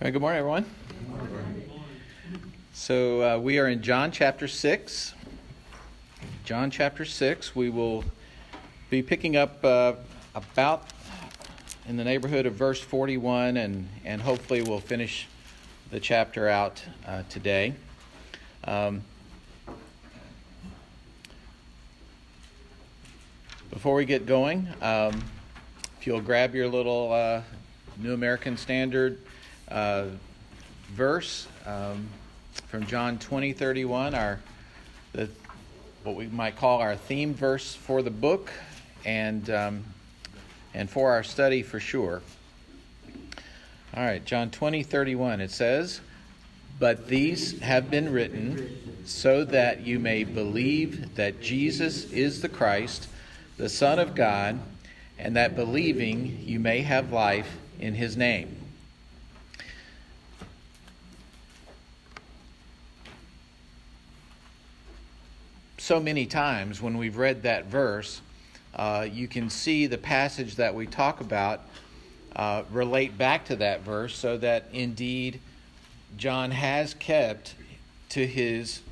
All right, good morning, everyone. So uh, we are in John chapter 6. John chapter 6. We will be picking up uh, about in the neighborhood of verse 41, and, and hopefully we'll finish the chapter out uh, today. Um, before we get going, um, if you'll grab your little uh, New American Standard uh, verse um, from John 20, 31, our, the, what we might call our theme verse for the book and, um, and for our study for sure. All right, John 20, 31, it says, But these have been written so that you may believe that Jesus is the Christ, the Son of God, and that believing you may have life in his name. So many times when we've read that verse, uh, you can see the passage that we talk about uh, relate back to that verse so that indeed John has kept to his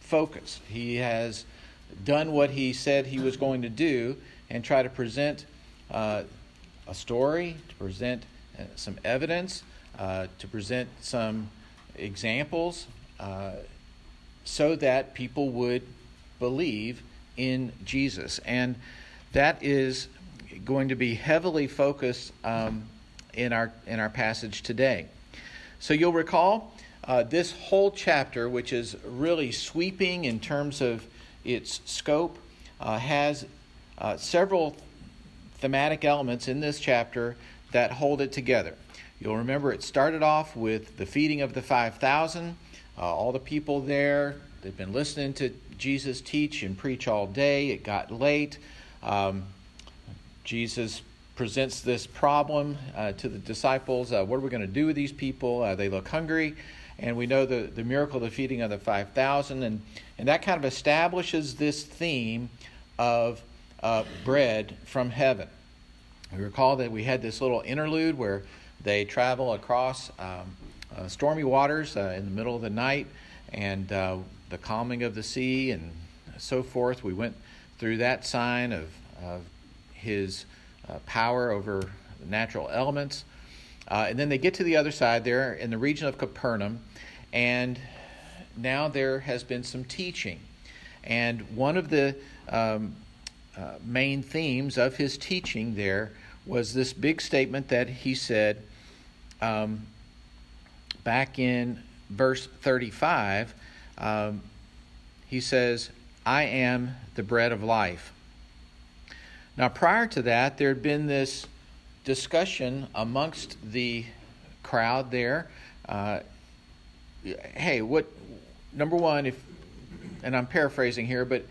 focus. He has done what he said he was going to do and try to present uh, a story, to present uh, some evidence, uh, to present some examples, uh, so that people would believe in Jesus. And that is going to be heavily focused um, in, our, in our passage today. So you'll recall uh, this whole chapter, which is really sweeping in terms of its scope, uh, has uh, several thematic elements in this chapter that hold it together. You'll remember it started off with the feeding of the 5,000, uh, all the people there. They've been listening to Jesus teach and preach all day. It got late. Um, Jesus presents this problem uh, to the disciples. Uh, what are we going to do with these people? Uh, they look hungry. And we know the, the miracle of the feeding of the 5,000. And, and that kind of establishes this theme of uh, bread from heaven. We recall that we had this little interlude where they travel across um, uh, stormy waters uh, in the middle of the night. And the calming of the sea and so forth. We went through that sign of, of his uh, power over natural elements. Uh, and then they get to the other side there in the region of Capernaum, and now there has been some teaching. And one of the um, uh, main themes of his teaching there was this big statement that he said um, back in verse 35 um, he says, I am the bread of life. Now, prior to that, there had been this discussion amongst the crowd there. Uh, hey, what, number one, if, and I'm paraphrasing here, but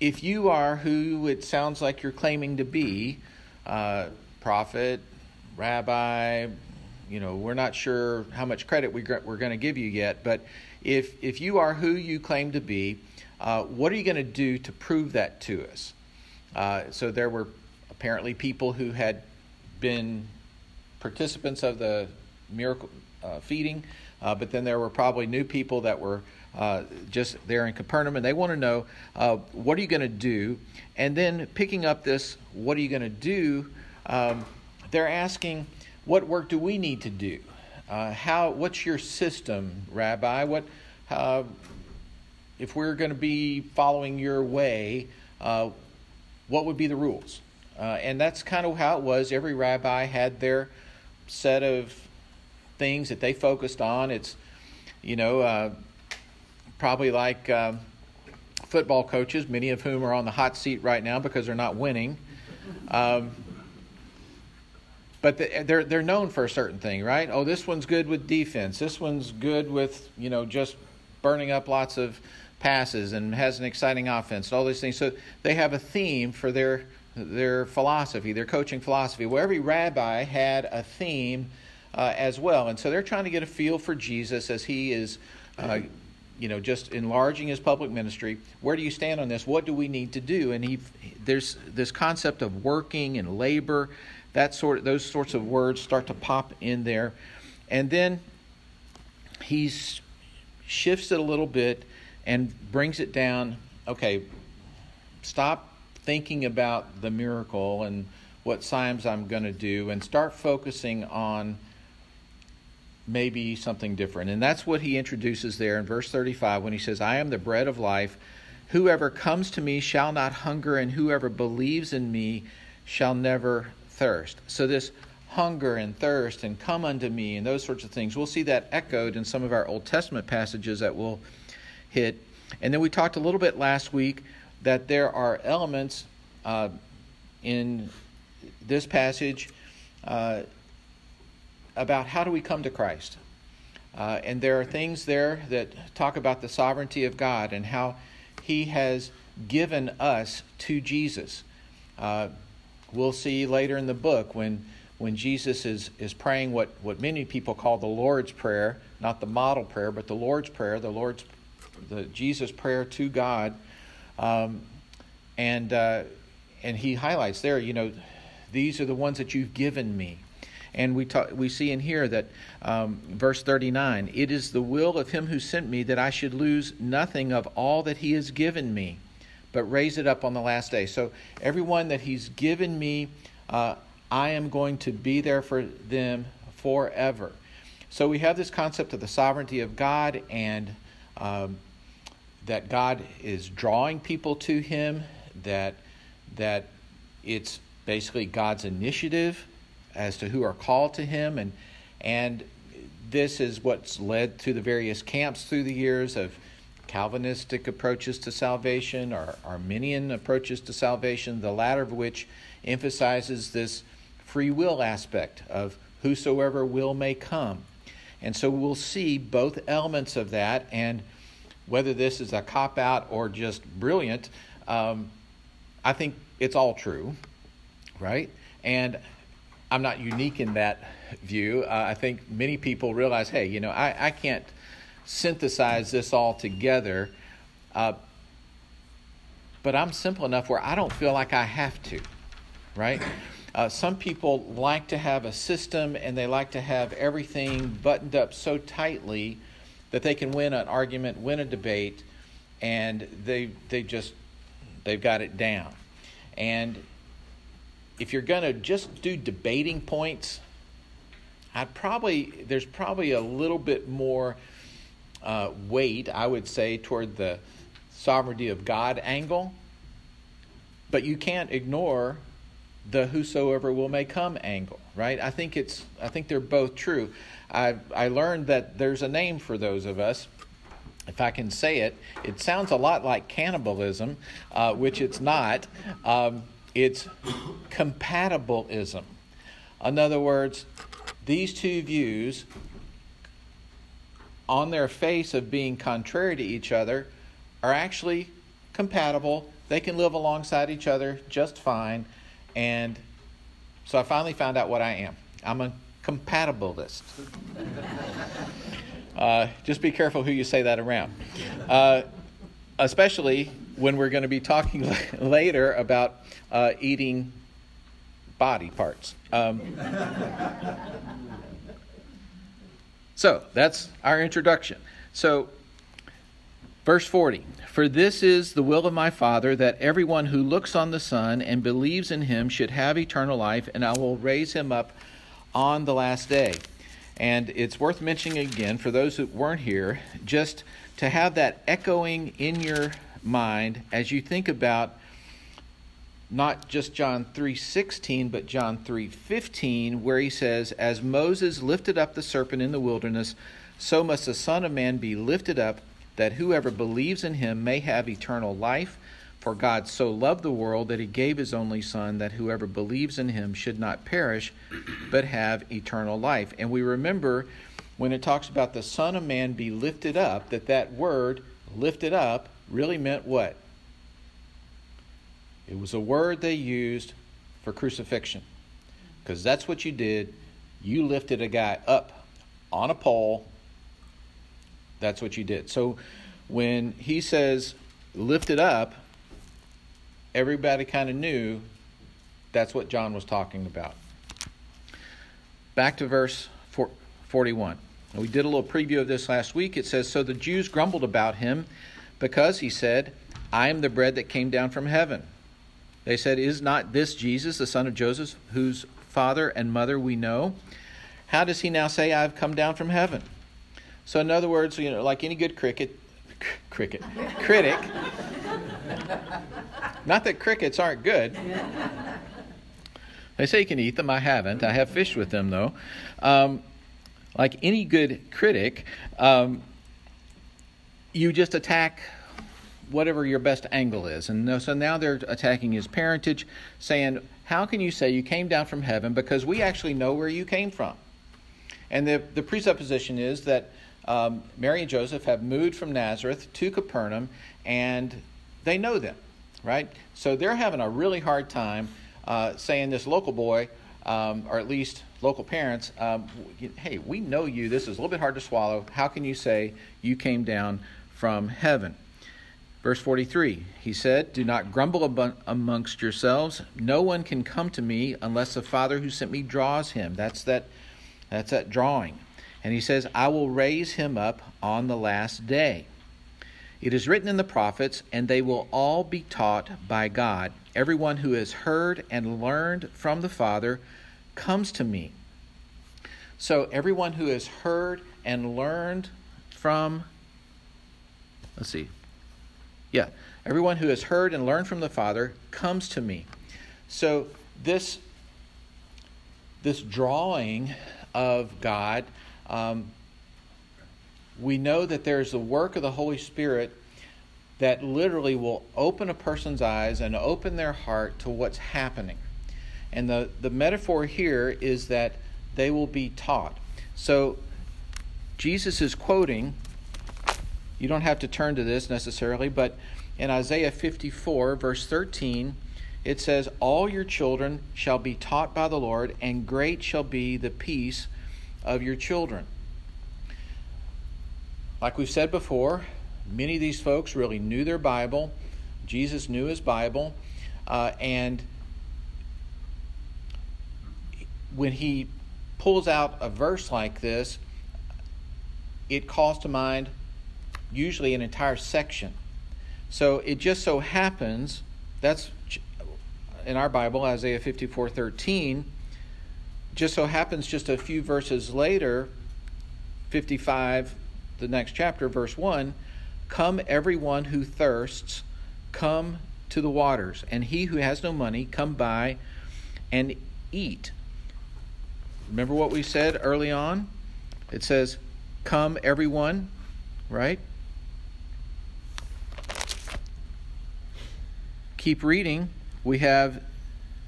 if you are who it sounds like you're claiming to be, uh, prophet, rabbi, you know, we're not sure how much credit we, we're going to give you yet, but if, if you are who you claim to be, uh, what are you going to do to prove that to us? Uh, so there were apparently people who had been participants of the miracle uh, feeding, uh, but then there were probably new people that were uh, just there in Capernaum, and they want to know uh, what are you going to do? And then picking up this, what are you going to do? Um, they're asking, what work do we need to do? Uh, how? What's your system, Rabbi? What? Uh, if we're going to be following your way, uh, what would be the rules? Uh, and that's kind of how it was. Every rabbi had their set of things that they focused on. It's, you know, uh, probably like um, football coaches, many of whom are on the hot seat right now because they're not winning. Um, but they're they're known for a certain thing, right? Oh, this one's good with defense. This one's good with you know just burning up lots of passes and has an exciting offense. and All these things. So they have a theme for their their philosophy, their coaching philosophy. Well, every rabbi had a theme uh, as well, and so they're trying to get a feel for Jesus as he is. Uh, you know, just enlarging his public ministry. Where do you stand on this? What do we need to do? And he, there's this concept of working and labor that sort, those sorts of words start to pop in there, and then he shifts it a little bit and brings it down. Okay, stop thinking about the miracle and what signs I'm going to do, and start focusing on maybe something different. And that's what he introduces there in verse 35 when he says, I am the bread of life. Whoever comes to me shall not hunger, and whoever believes in me shall never thirst. So, this hunger and thirst and come unto me and those sorts of things, we'll see that echoed in some of our Old Testament passages that we'll hit. And then we talked a little bit last week that there are elements uh, in this passage uh, about how do we come to Christ. Uh, and there are things there that talk about the sovereignty of God and how He has given us to Jesus. We'll see later in the book when, when Jesus is, is praying what, what many people call the Lord's Prayer, not the model prayer, but the Lord's Prayer, the Lord's the Jesus prayer to God. Um, and, uh, and he highlights there, you know, these are the ones that you've given me. And we, talk, we see in here that um, verse 39 it is the will of him who sent me that I should lose nothing of all that he has given me, but raise it up on the last day. So, everyone that he's given me, uh, I am going to be there for them forever. So, we have this concept of the sovereignty of God and um, that God is drawing people to him, that, that it's basically God's initiative as to who are called to him and and this is what's led to the various camps through the years of Calvinistic approaches to salvation or Arminian approaches to salvation, the latter of which emphasizes this free will aspect of whosoever will may come. And so we'll see both elements of that, and whether this is a cop out or just brilliant, um, I think it's all true, right? And I'm not unique in that view. Uh, I think many people realize, hey, you know, I, I can't synthesize this all together, uh, but I'm simple enough where I don't feel like I have to, right? Uh, some people like to have a system and they like to have everything buttoned up so tightly that they can win an argument, win a debate, and they they just they've got it down. And if you're going to just do debating points, I'd probably there's probably a little bit more uh, weight, I would say, toward the sovereignty of God angle. But you can't ignore the whosoever will may come angle, right? I think it's I think they're both true. I I learned that there's a name for those of us. If I can say it, it sounds a lot like cannibalism, uh, which it's not. Um, it's compatibilism. In other words, these two views, on their face of being contrary to each other, are actually compatible. They can live alongside each other just fine. And so I finally found out what I am. I'm a compatibilist. uh, just be careful who you say that around. Uh, especially when we're going to be talking later about uh, eating body parts. Um, so that's our introduction. So, verse 40 For this is the will of my Father, that everyone who looks on the Son and believes in him should have eternal life, and I will raise him up on the last day. And it's worth mentioning again for those who weren't here, just to have that echoing in your mind as you think about not just John 3:16 but John 3:15 where he says as Moses lifted up the serpent in the wilderness so must the son of man be lifted up that whoever believes in him may have eternal life. For God so loved the world that he gave his only son that whoever believes in him should not perish but have eternal life. And we remember when it talks about the son of man be lifted up that that word lifted up really meant what it was a word they used for crucifixion. Because that's what you did. You lifted a guy up on a pole. That's what you did. So when he says lifted up, everybody kind of knew that's what John was talking about. back to verse 41. We did a little preview of this last week. It says, So the Jews grumbled about him because he said, I am the bread that came down from heaven. They said, Is not this Jesus, the son of Joseph, whose father and mother we know? How does he now say, I've come down from heaven? So, in other words, you know, like any good cricket, cricket, critic, not that crickets aren't good. They say you can eat them. I haven't. I have fished with them, though. Um, like any good critic, um, you just attack whatever your best angle is. And so now they're attacking his parentage, saying, How can you say you came down from heaven? Because we actually know where you came from. And the, the presupposition is that um, Mary and Joseph have moved from Nazareth to Capernaum and they know them, right? So they're having a really hard time uh, saying this local boy, um, or at least local parents, um, hey, we know you. This is a little bit hard to swallow. How can you say you came down from heaven? Verse 43, he said, Do not grumble amongst yourselves. No one can come to me unless the Father who sent me draws him. That's that, that's that drawing. And he says, I will raise him up on the last day. It is written in the prophets, and they will all be taught by God. Everyone who has heard and learned from the Father comes to me. So, everyone who has heard and learned from, let's see, yeah, everyone who has heard and learned from the Father comes to me. So, this, this drawing of God um, we know that there's the work of the Holy Spirit that literally will open a person's eyes and open their heart to what's happening. And the, the metaphor here is that they will be taught. So Jesus is quoting, you don't have to turn to this necessarily, but in Isaiah 54, verse 13, it says, All your children shall be taught by the Lord, and great shall be the peace of your children. Like we've said before, many of these folks really knew their Bible. Jesus knew his Bible. Uh, and when he pulls out a verse like this, it calls to mind usually an entire section. So it just so happens that's in our Bible, Isaiah 54 13 just so happens just a few verses later, 55, the next chapter, verse 1 Come, everyone who thirsts, come to the waters, and he who has no money, come buy and eat. Remember what we said early on? It says, Come, everyone, right? Keep reading. We have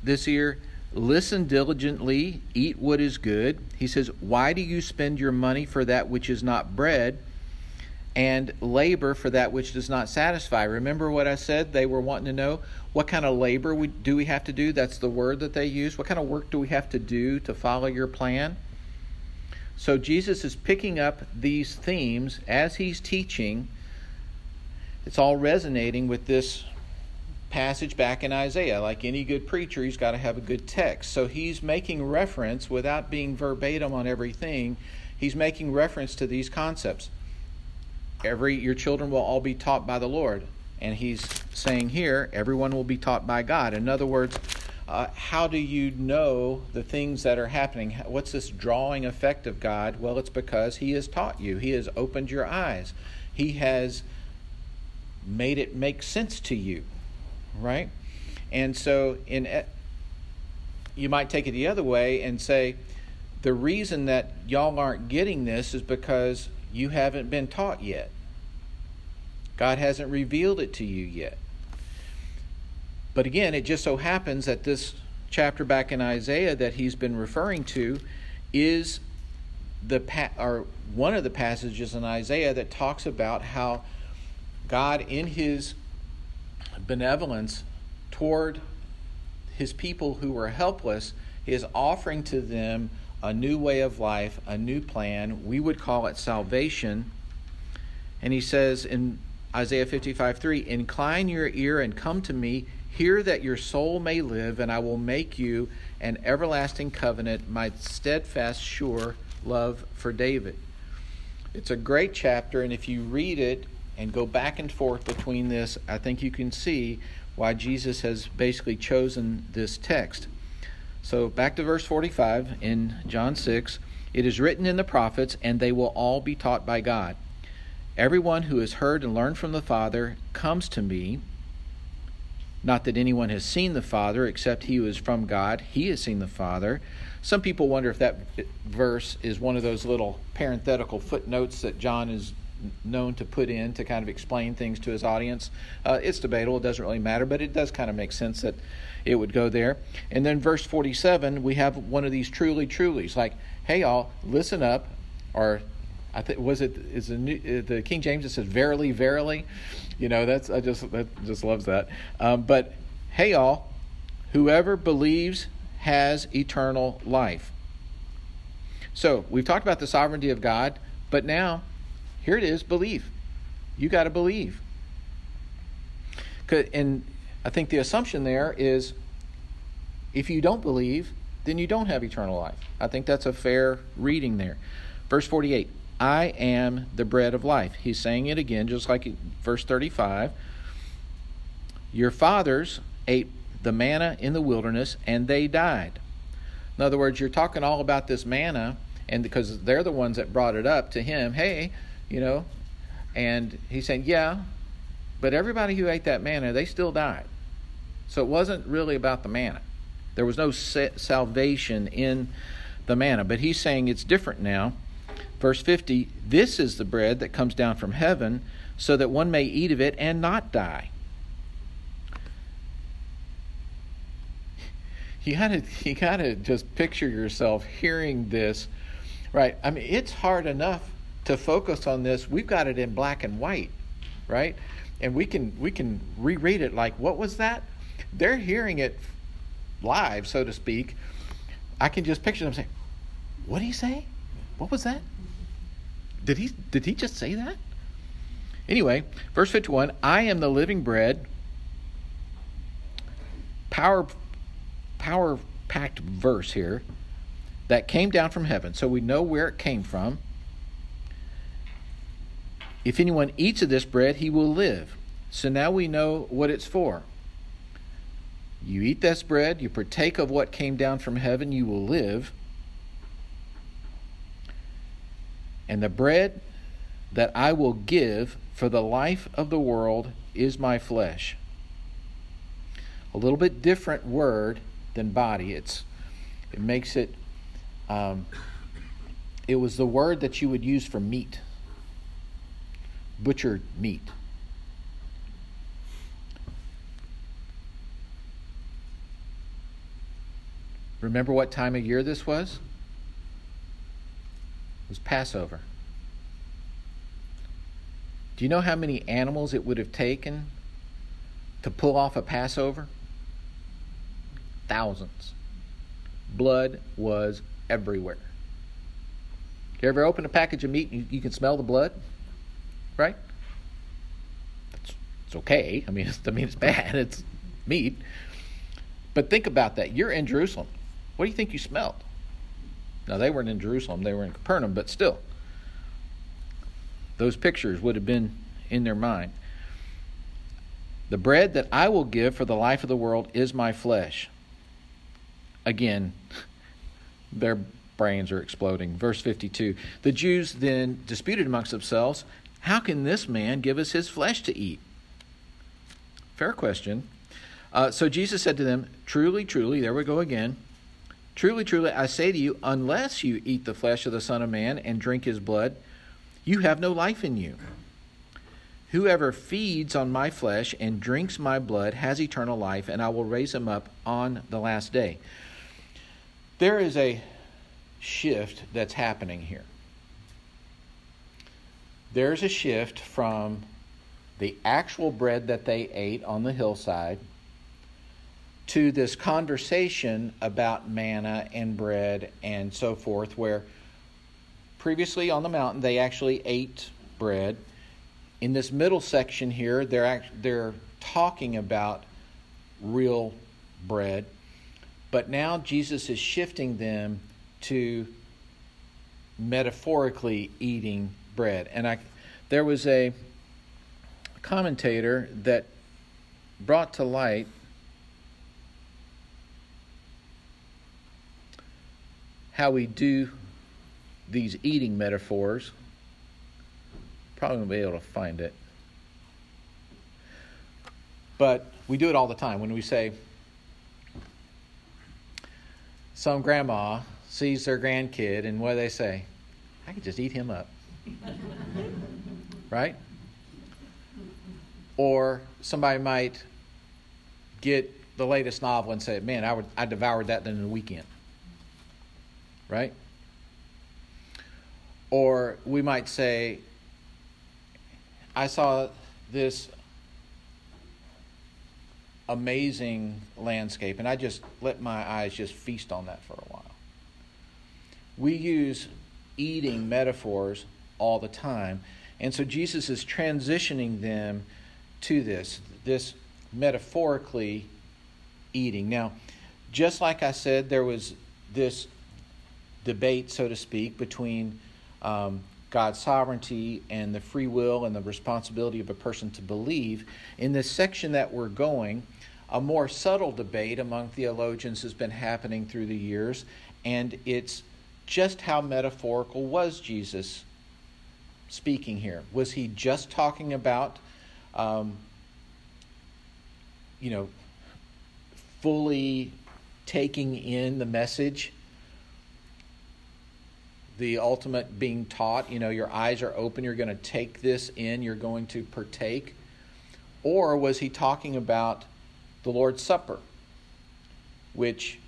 this here Listen diligently, eat what is good. He says, Why do you spend your money for that which is not bread, and labor for that which does not satisfy? Remember what I said? They were wanting to know what kind of labor we, do we have to do? That's the word that they use. What kind of work do we have to do to follow your plan? So Jesus is picking up these themes as he's teaching. It's all resonating with this passage back in Isaiah. Like any good preacher, he's got to have a good text. So he's making reference without being verbatim on everything. He's making reference to these concepts. Every your children will all be taught by the Lord, and he's saying here, everyone will be taught by God. In other words, uh, how do you know the things that are happening? What's this drawing effect of God? Well, it's because He has taught you. He has opened your eyes. He has made it make sense to you right? And so in you might take it the other way and say the reason that y'all aren't getting this is because you haven't been taught yet. God hasn't revealed it to you yet. But again, it just so happens that this chapter back in Isaiah that he's been referring to is the pa- or one of the passages in Isaiah that talks about how God in his benevolence toward his people who were helpless is offering to them a new way of life, a new plan. We would call it salvation. And he says in Isaiah 55 3, Incline your ear and come to me, Hear that your soul may live, and I will make you an everlasting covenant, my steadfast, sure love for David. It's a great chapter, and if you read it and go back and forth between this, I think you can see why Jesus has basically chosen this text. So, back to verse 45 in John 6 It is written in the prophets, and they will all be taught by God. Everyone who has heard and learned from the Father comes to me. Not that anyone has seen the Father except he who is from God. He has seen the Father. Some people wonder if that verse is one of those little parenthetical footnotes that John is known to put in to kind of explain things to his audience. Uh, it's debatable, it doesn't really matter, but it does kind of make sense that it would go there. And then verse 47, we have one of these truly, trulies like, hey, y'all, listen up, or I think was it is the, new, the King James that says verily, verily. You know, that's I just that just loves that. Um, but hey, all, whoever believes has eternal life. So we've talked about the sovereignty of God, but now here it is: believe. You got to believe. And I think the assumption there is, if you don't believe, then you don't have eternal life. I think that's a fair reading there. Verse 48 I am the bread of life. He's saying it again, just like verse 35. Your fathers ate the manna in the wilderness and they died. In other words, you're talking all about this manna, and because they're the ones that brought it up to him, hey, you know, and he's saying, yeah, but everybody who ate that manna, they still died. So it wasn't really about the manna. There was no salvation in the manna, but he's saying it's different now. Verse 50 This is the bread that comes down from heaven, so that one may eat of it and not die. You gotta, you gotta just picture yourself hearing this, right? I mean, it's hard enough to focus on this. We've got it in black and white, right? And we can we can reread it like, what was that? They're hearing it live, so to speak. I can just picture them saying, "What did he say? What was that?" Did he did he just say that? Anyway, verse 51, I am the living bread. Power power packed verse here that came down from heaven. So we know where it came from. If anyone eats of this bread, he will live. So now we know what it's for. You eat this bread, you partake of what came down from heaven, you will live. And the bread that I will give for the life of the world is my flesh. A little bit different word than body. It's it makes it um, it was the word that you would use for meat. Butchered meat. Remember what time of year this was? It was Passover. Do you know how many animals it would have taken to pull off a Passover? Thousands. Blood was everywhere. You ever open a package of meat and you, you can smell the blood? Right? It's, it's okay. I mean, it's, I mean, it's bad. It's meat. But think about that. You're in Jerusalem. What do you think you smelled? Now, they weren't in Jerusalem, they were in Capernaum, but still, those pictures would have been in their mind. The bread that I will give for the life of the world is my flesh. Again, their brains are exploding. Verse 52 The Jews then disputed amongst themselves, How can this man give us his flesh to eat? Fair question. Uh, so Jesus said to them, Truly, truly, there we go again. Truly, truly, I say to you, unless you eat the flesh of the Son of Man and drink his blood, you have no life in you. Whoever feeds on my flesh and drinks my blood has eternal life, and I will raise him up on the last day. There is a shift that's happening here. There's a shift from the actual bread that they ate on the hillside to this conversation about manna and bread and so forth, where previously on the mountain they actually ate bread. In this middle section here, they're act- they're talking about real bread. But now Jesus is shifting them to metaphorically eating bread. And I, there was a commentator that brought to light how we do these eating metaphors. Probably won't be able to find it. But we do it all the time when we say, some grandma sees their grandkid, and what do they say? I could just eat him up. Right? Or somebody might get the latest novel and say, Man, I, would, I devoured that in a weekend. Right? Or we might say, I saw this amazing landscape, and I just let my eyes just feast on that for a while. We use eating metaphors all the time, and so Jesus is transitioning them to this, this metaphorically eating. Now, just like I said, there was this debate, so to speak, between um, God's sovereignty and the free will and the responsibility of a person to believe. In this section that we're going, a more subtle debate among theologians has been happening through the years, and it's just how metaphorical was Jesus speaking here? Was he just talking about, um, you know, fully taking in the message? The ultimate being taught, you know, your eyes are open, you're going to take this in, you're going to partake? Or was he talking about the Lord's Supper, which,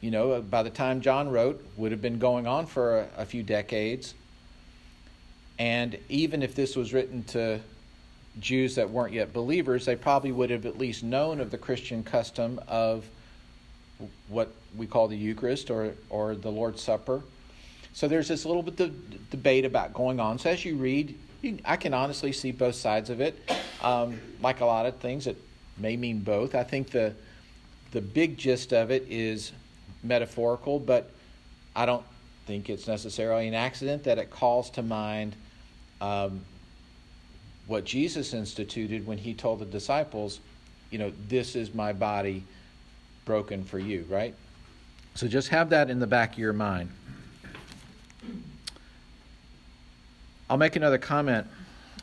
you know, by the time John wrote, would have been going on for a, a few decades. And even if this was written to Jews that weren't yet believers, they probably would have at least known of the Christian custom of what we call the Eucharist or, or the Lord's Supper. So there's this little bit of debate about going on. So as you read, you, I can honestly see both sides of it. Um, like a lot of things, it may mean both. I think the the big gist of it is metaphorical, but I don't think it's necessarily an accident that it calls to mind um, what Jesus instituted when he told the disciples, you know, this is my body broken for you, right? So just have that in the back of your mind. I'll make another comment.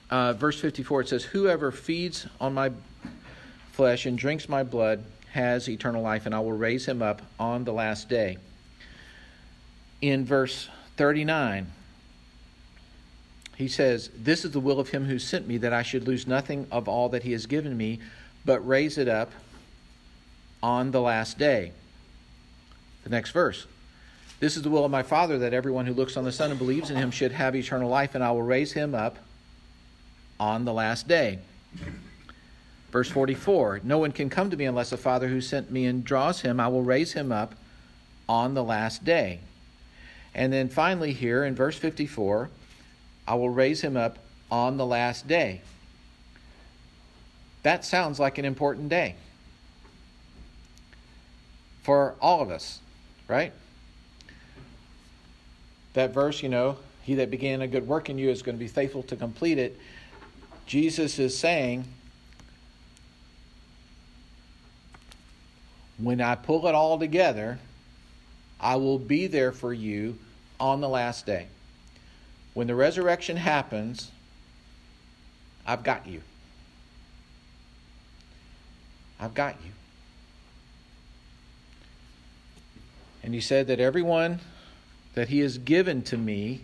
Uh, verse 54 it says, Whoever feeds on my flesh and drinks my blood has eternal life, and I will raise him up on the last day. In verse 39, he says, This is the will of him who sent me, that I should lose nothing of all that he has given me, but raise it up on the last day. The next verse. This is the will of my Father, that everyone who looks on the Son and believes in him should have eternal life, and I will raise him up on the last day. Verse 44 No one can come to me unless the Father who sent me and draws him. I will raise him up on the last day. And then finally, here in verse 54, I will raise him up on the last day. That sounds like an important day for all of us, right? That verse, you know, he that began a good work in you is going to be faithful to complete it. Jesus is saying, when I pull it all together, I will be there for you on the last day. When the resurrection happens, I've got you. I've got you. And he said that everyone that he has given to me,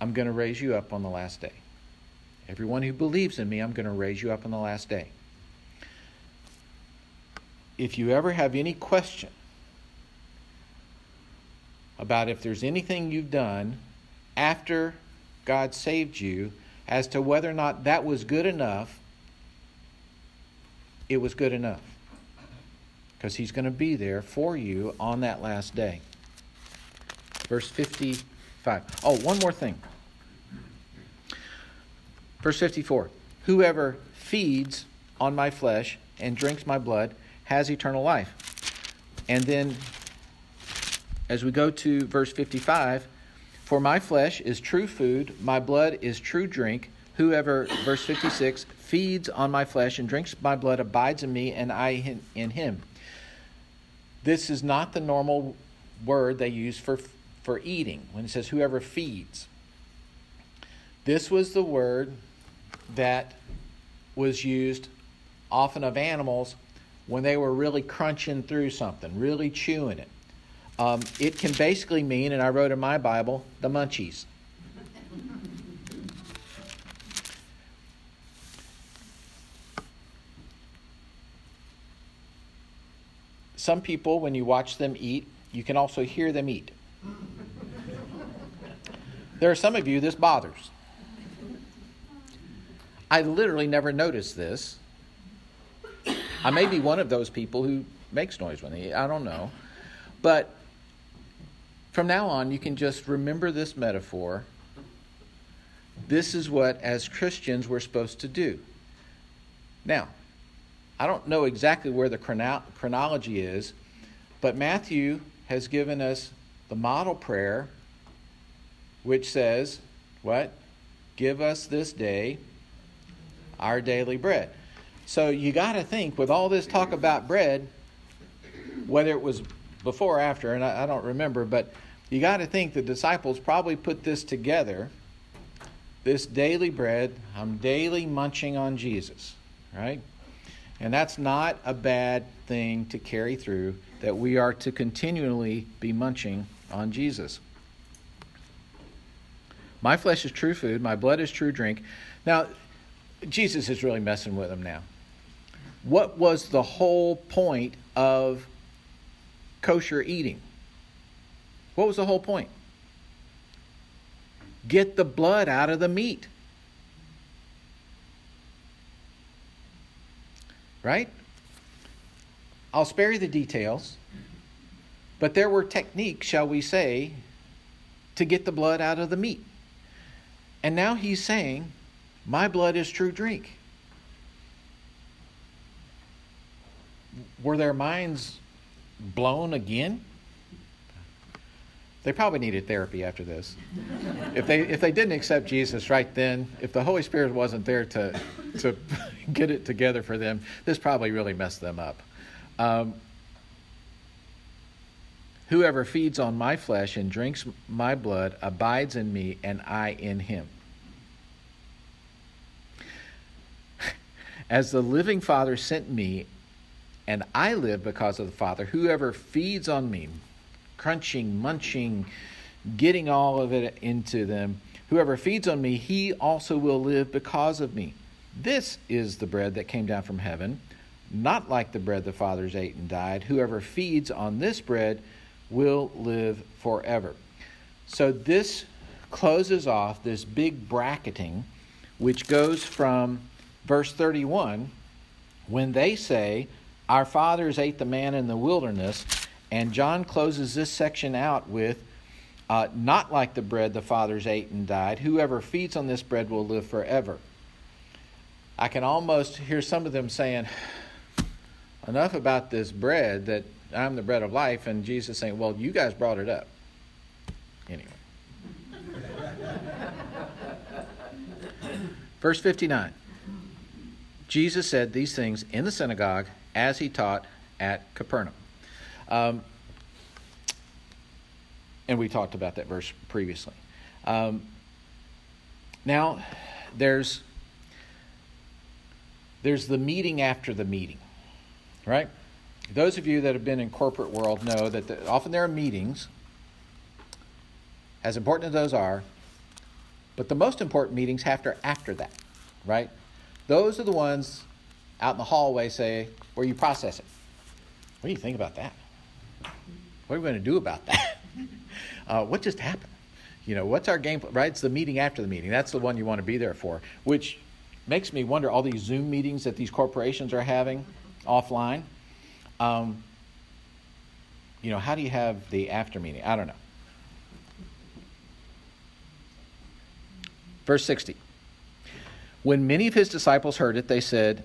I'm going to raise you up on the last day. Everyone who believes in me, I'm going to raise you up on the last day if you ever have any question about if there's anything you've done after God saved you as to whether or not that was good enough, it was good enough. Because He's going to be there for you on that last day. Verse 55. Oh, one more thing. Verse 54. Whoever feeds on my flesh and drinks my blood has eternal life. And then, as we go to verse 55, for my flesh is true food, my blood is true drink. Whoever, verse 56, feeds on my flesh and drinks my blood abides in me, and I in him. This is not the normal word they use for, for eating when it says whoever feeds. This was the word that was used often of animals when they were really crunching through something, really chewing it. Um, it can basically mean, and I wrote in my Bible, the munchies. Some people, when you watch them eat, you can also hear them eat. There are some of you this bothers. I literally never noticed this. I may be one of those people who makes noise when they eat. I don't know. But from now on, you can just remember this metaphor. This is what, as Christians, we're supposed to do. Now, I don't know exactly where the chrono- chronology is, but Matthew has given us the model prayer, which says, What? Give us this day our daily bread. So you got to think, with all this talk about bread, whether it was before or after, and I, I don't remember, but you got to think the disciples probably put this together this daily bread. I'm daily munching on Jesus, right? And that's not a bad thing to carry through, that we are to continually be munching on Jesus. My flesh is true food, my blood is true drink. Now, Jesus is really messing with them now. What was the whole point of kosher eating? What was the whole point? Get the blood out of the meat. right? I'll spare you the details, but there were techniques, shall we say, to get the blood out of the meat. And now he's saying, My blood is true drink. Were their minds blown again? They probably needed therapy after this. if they if they didn't accept Jesus right then, if the Holy Spirit wasn't there to to get it together for them, this probably really messed them up. Um, Whoever feeds on my flesh and drinks my blood abides in me, and I in him. As the living Father sent me, and I live because of the Father, whoever feeds on me, crunching, munching, getting all of it into them, whoever feeds on me, he also will live because of me. This is the bread that came down from heaven, not like the bread the fathers ate and died. Whoever feeds on this bread will live forever. So this closes off this big bracketing, which goes from verse 31 when they say, Our fathers ate the man in the wilderness. And John closes this section out with, uh, Not like the bread the fathers ate and died. Whoever feeds on this bread will live forever. I can almost hear some of them saying, Enough about this bread that I'm the bread of life, and Jesus saying, Well, you guys brought it up. Anyway. Verse 59 Jesus said these things in the synagogue as he taught at Capernaum. Um, and we talked about that verse previously. Um, now, there's there's the meeting after the meeting, right? Those of you that have been in corporate world know that the, often there are meetings, as important as those are, but the most important meetings have after after that, right? Those are the ones out in the hallway say where you process it. What do you think about that? What are we going to do about that? uh, what just happened? You know, what's our game? Right? It's the meeting after the meeting. That's the one you want to be there for, which makes me wonder all these Zoom meetings that these corporations are having offline. Um, you know, how do you have the after meeting? I don't know. Verse 60. When many of his disciples heard it, they said,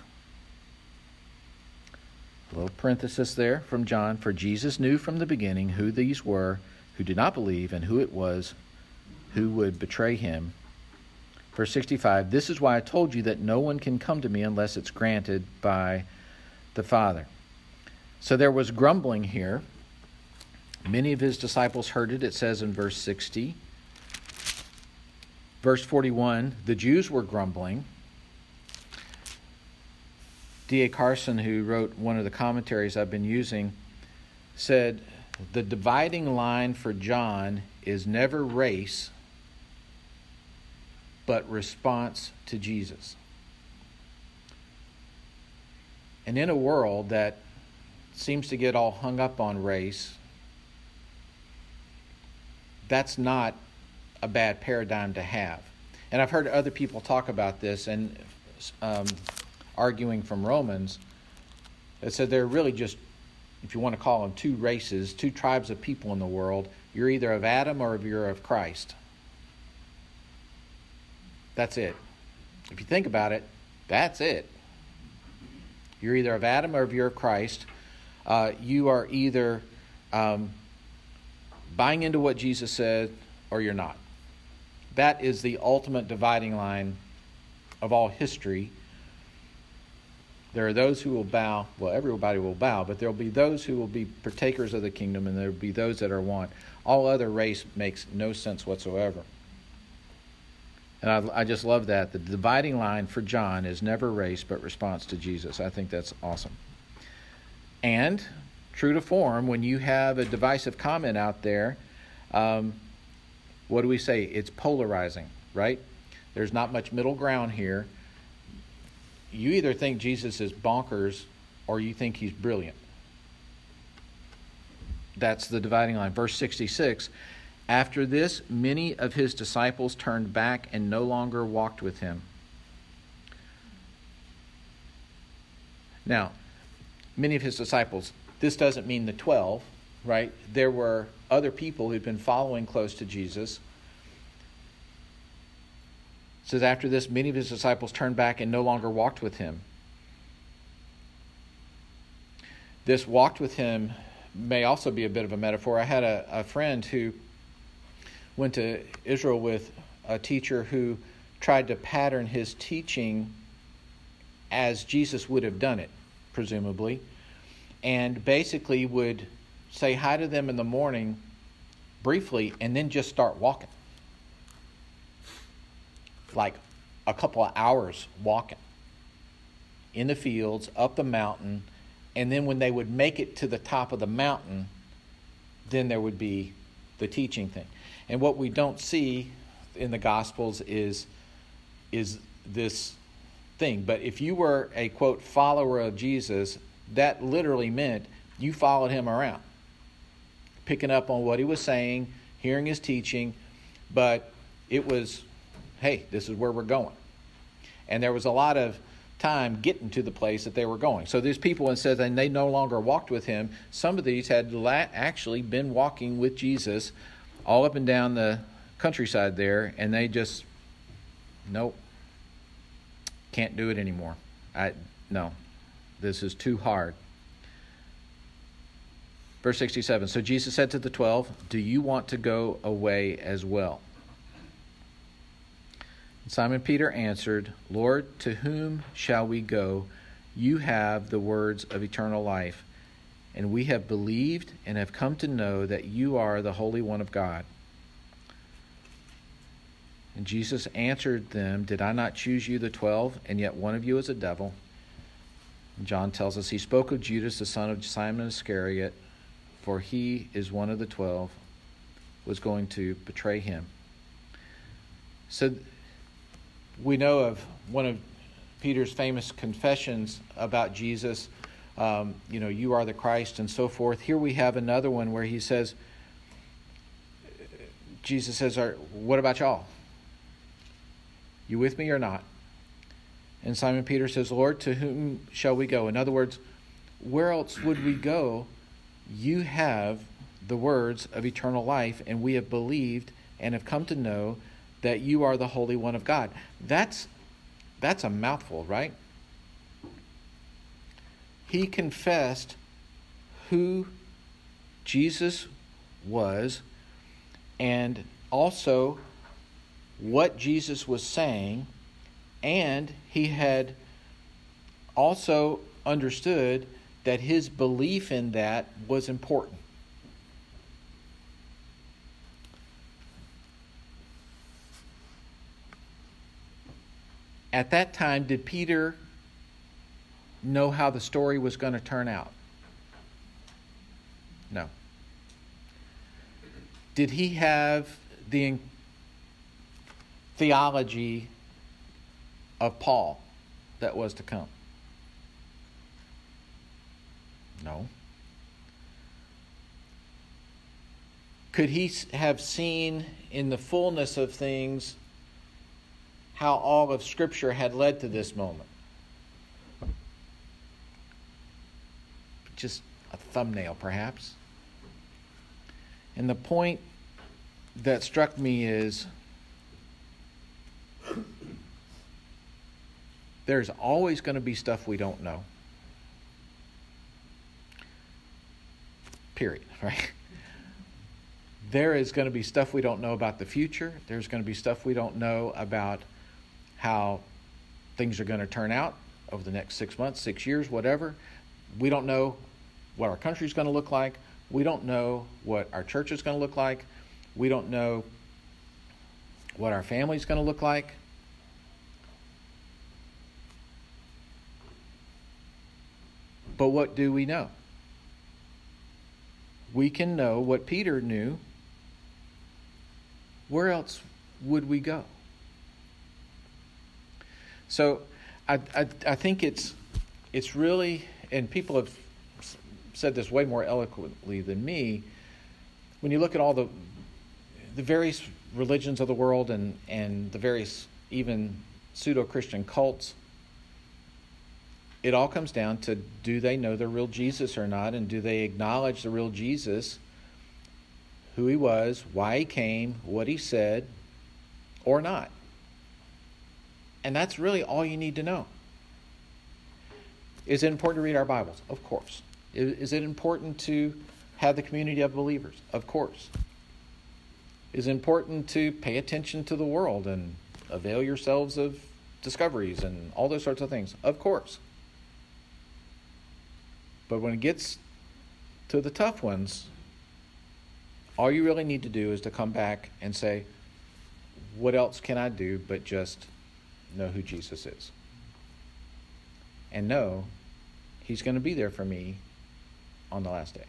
Little parenthesis there from John. For Jesus knew from the beginning who these were who did not believe and who it was who would betray him. Verse 65 This is why I told you that no one can come to me unless it's granted by the Father. So there was grumbling here. Many of his disciples heard it, it says in verse 60. Verse 41 the Jews were grumbling. D.A. Carson, who wrote one of the commentaries I've been using, said the dividing line for John is never race, but response to Jesus. And in a world that seems to get all hung up on race, that's not a bad paradigm to have. And I've heard other people talk about this and um, arguing from Romans that said they're really just, if you want to call them two races, two tribes of people in the world. You're either of Adam or if you're of Christ. That's it. If you think about it, that's it. You're either of Adam or if you're of Christ uh, you are either um, buying into what Jesus said or you're not. That is the ultimate dividing line of all history. There are those who will bow, well, everybody will bow, but there will be those who will be partakers of the kingdom, and there will be those that are one. All other race makes no sense whatsoever. And I, I just love that. The dividing line for John is never race, but response to Jesus. I think that's awesome. And, true to form, when you have a divisive comment out there, um, what do we say? It's polarizing, right? There's not much middle ground here. You either think Jesus is bonkers or you think he's brilliant. That's the dividing line. Verse 66 After this, many of his disciples turned back and no longer walked with him. Now, many of his disciples. This doesn't mean the 12, right? There were other people who'd been following close to Jesus. It says, After this, many of his disciples turned back and no longer walked with him. This walked with him may also be a bit of a metaphor. I had a, a friend who went to Israel with a teacher who tried to pattern his teaching as Jesus would have done it presumably, and basically would say hi to them in the morning briefly and then just start walking. Like a couple of hours walking in the fields, up the mountain, and then when they would make it to the top of the mountain, then there would be the teaching thing. And what we don't see in the Gospels is, is this thing. But if you were a quote follower of Jesus, that literally meant you followed him around, picking up on what he was saying, hearing his teaching, but it was, hey, this is where we're going. And there was a lot of time getting to the place that they were going. So these people, and said, and they no longer walked with him. Some of these had actually been walking with Jesus all up and down the countryside there, and they just, nope, can't do it anymore. I no. This is too hard. Verse 67 So Jesus said to the twelve, Do you want to go away as well? Simon Peter answered, Lord, to whom shall we go? You have the words of eternal life, and we have believed and have come to know that you are the Holy One of God. And Jesus answered them, Did I not choose you, the twelve, and yet one of you is a devil? And John tells us he spoke of Judas, the son of Simon Iscariot, for he is one of the twelve, was going to betray him. So we know of one of Peter's famous confessions about Jesus, um, you know, you are the Christ and so forth. Here we have another one where he says, Jesus says, What about y'all? You with me or not? And Simon Peter says, Lord, to whom shall we go? In other words, where else would we go? You have the words of eternal life, and we have believed and have come to know that you are the Holy One of God. That's, that's a mouthful, right? He confessed who Jesus was and also what Jesus was saying, and he had also understood that his belief in that was important. At that time, did Peter know how the story was going to turn out? No. Did he have the theology of Paul that was to come? No. Could he have seen in the fullness of things how all of Scripture had led to this moment? Just a thumbnail, perhaps. And the point that struck me is there's always going to be stuff we don't know. Period, right? There is going to be stuff we don't know about the future. There's going to be stuff we don't know about how things are going to turn out over the next six months, six years, whatever. We don't know what our country is going to look like. We don't know what our church is going to look like. We don't know what our family is going to look like. But what do we know? We can know what Peter knew. Where else would we go? So I, I, I think it's, it's really, and people have said this way more eloquently than me. When you look at all the the various religions of the world and, and the various even pseudo Christian cults, it all comes down to do they know the real Jesus or not, and do they acknowledge the real Jesus, who he was, why he came, what he said, or not. And that's really all you need to know. Is it important to read our Bibles? Of course. Is it important to have the community of believers? Of course is it important to pay attention to the world and avail yourselves of discoveries and all those sorts of things. Of course. But when it gets to the tough ones, all you really need to do is to come back and say, What else can I do but just know who Jesus is? And know He's going to be there for me on the last day.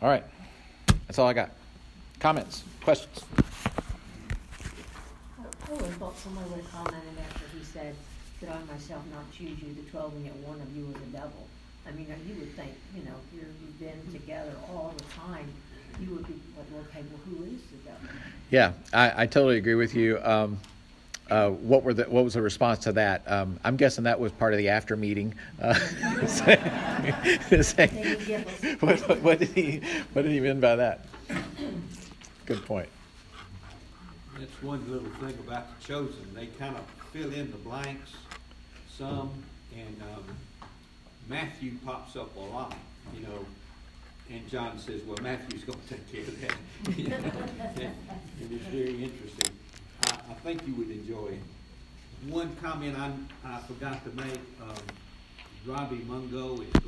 All right. That's all I got. Comments, questions? I thought someone would have commented after he said, Could I myself not choose you, the twelve, and yet one of you is a devil? I mean, you would think, you know, you've been together all the time, you would be like, okay, well, who is the devil? Yeah, I, I totally agree with you. Um, uh, what were the what was the response to that? Um, I'm guessing that was part of the after meeting. Uh, what, what, did he what did he mean by that? Good point. That's one little thing about the chosen. They kind of fill in the blanks some, and um, Matthew pops up a lot, you know. And John says, "Well, Matthew's going to take care of that." and it's very interesting. I, I think you would enjoy it. One comment I, I forgot to make, um, Robbie Mungo is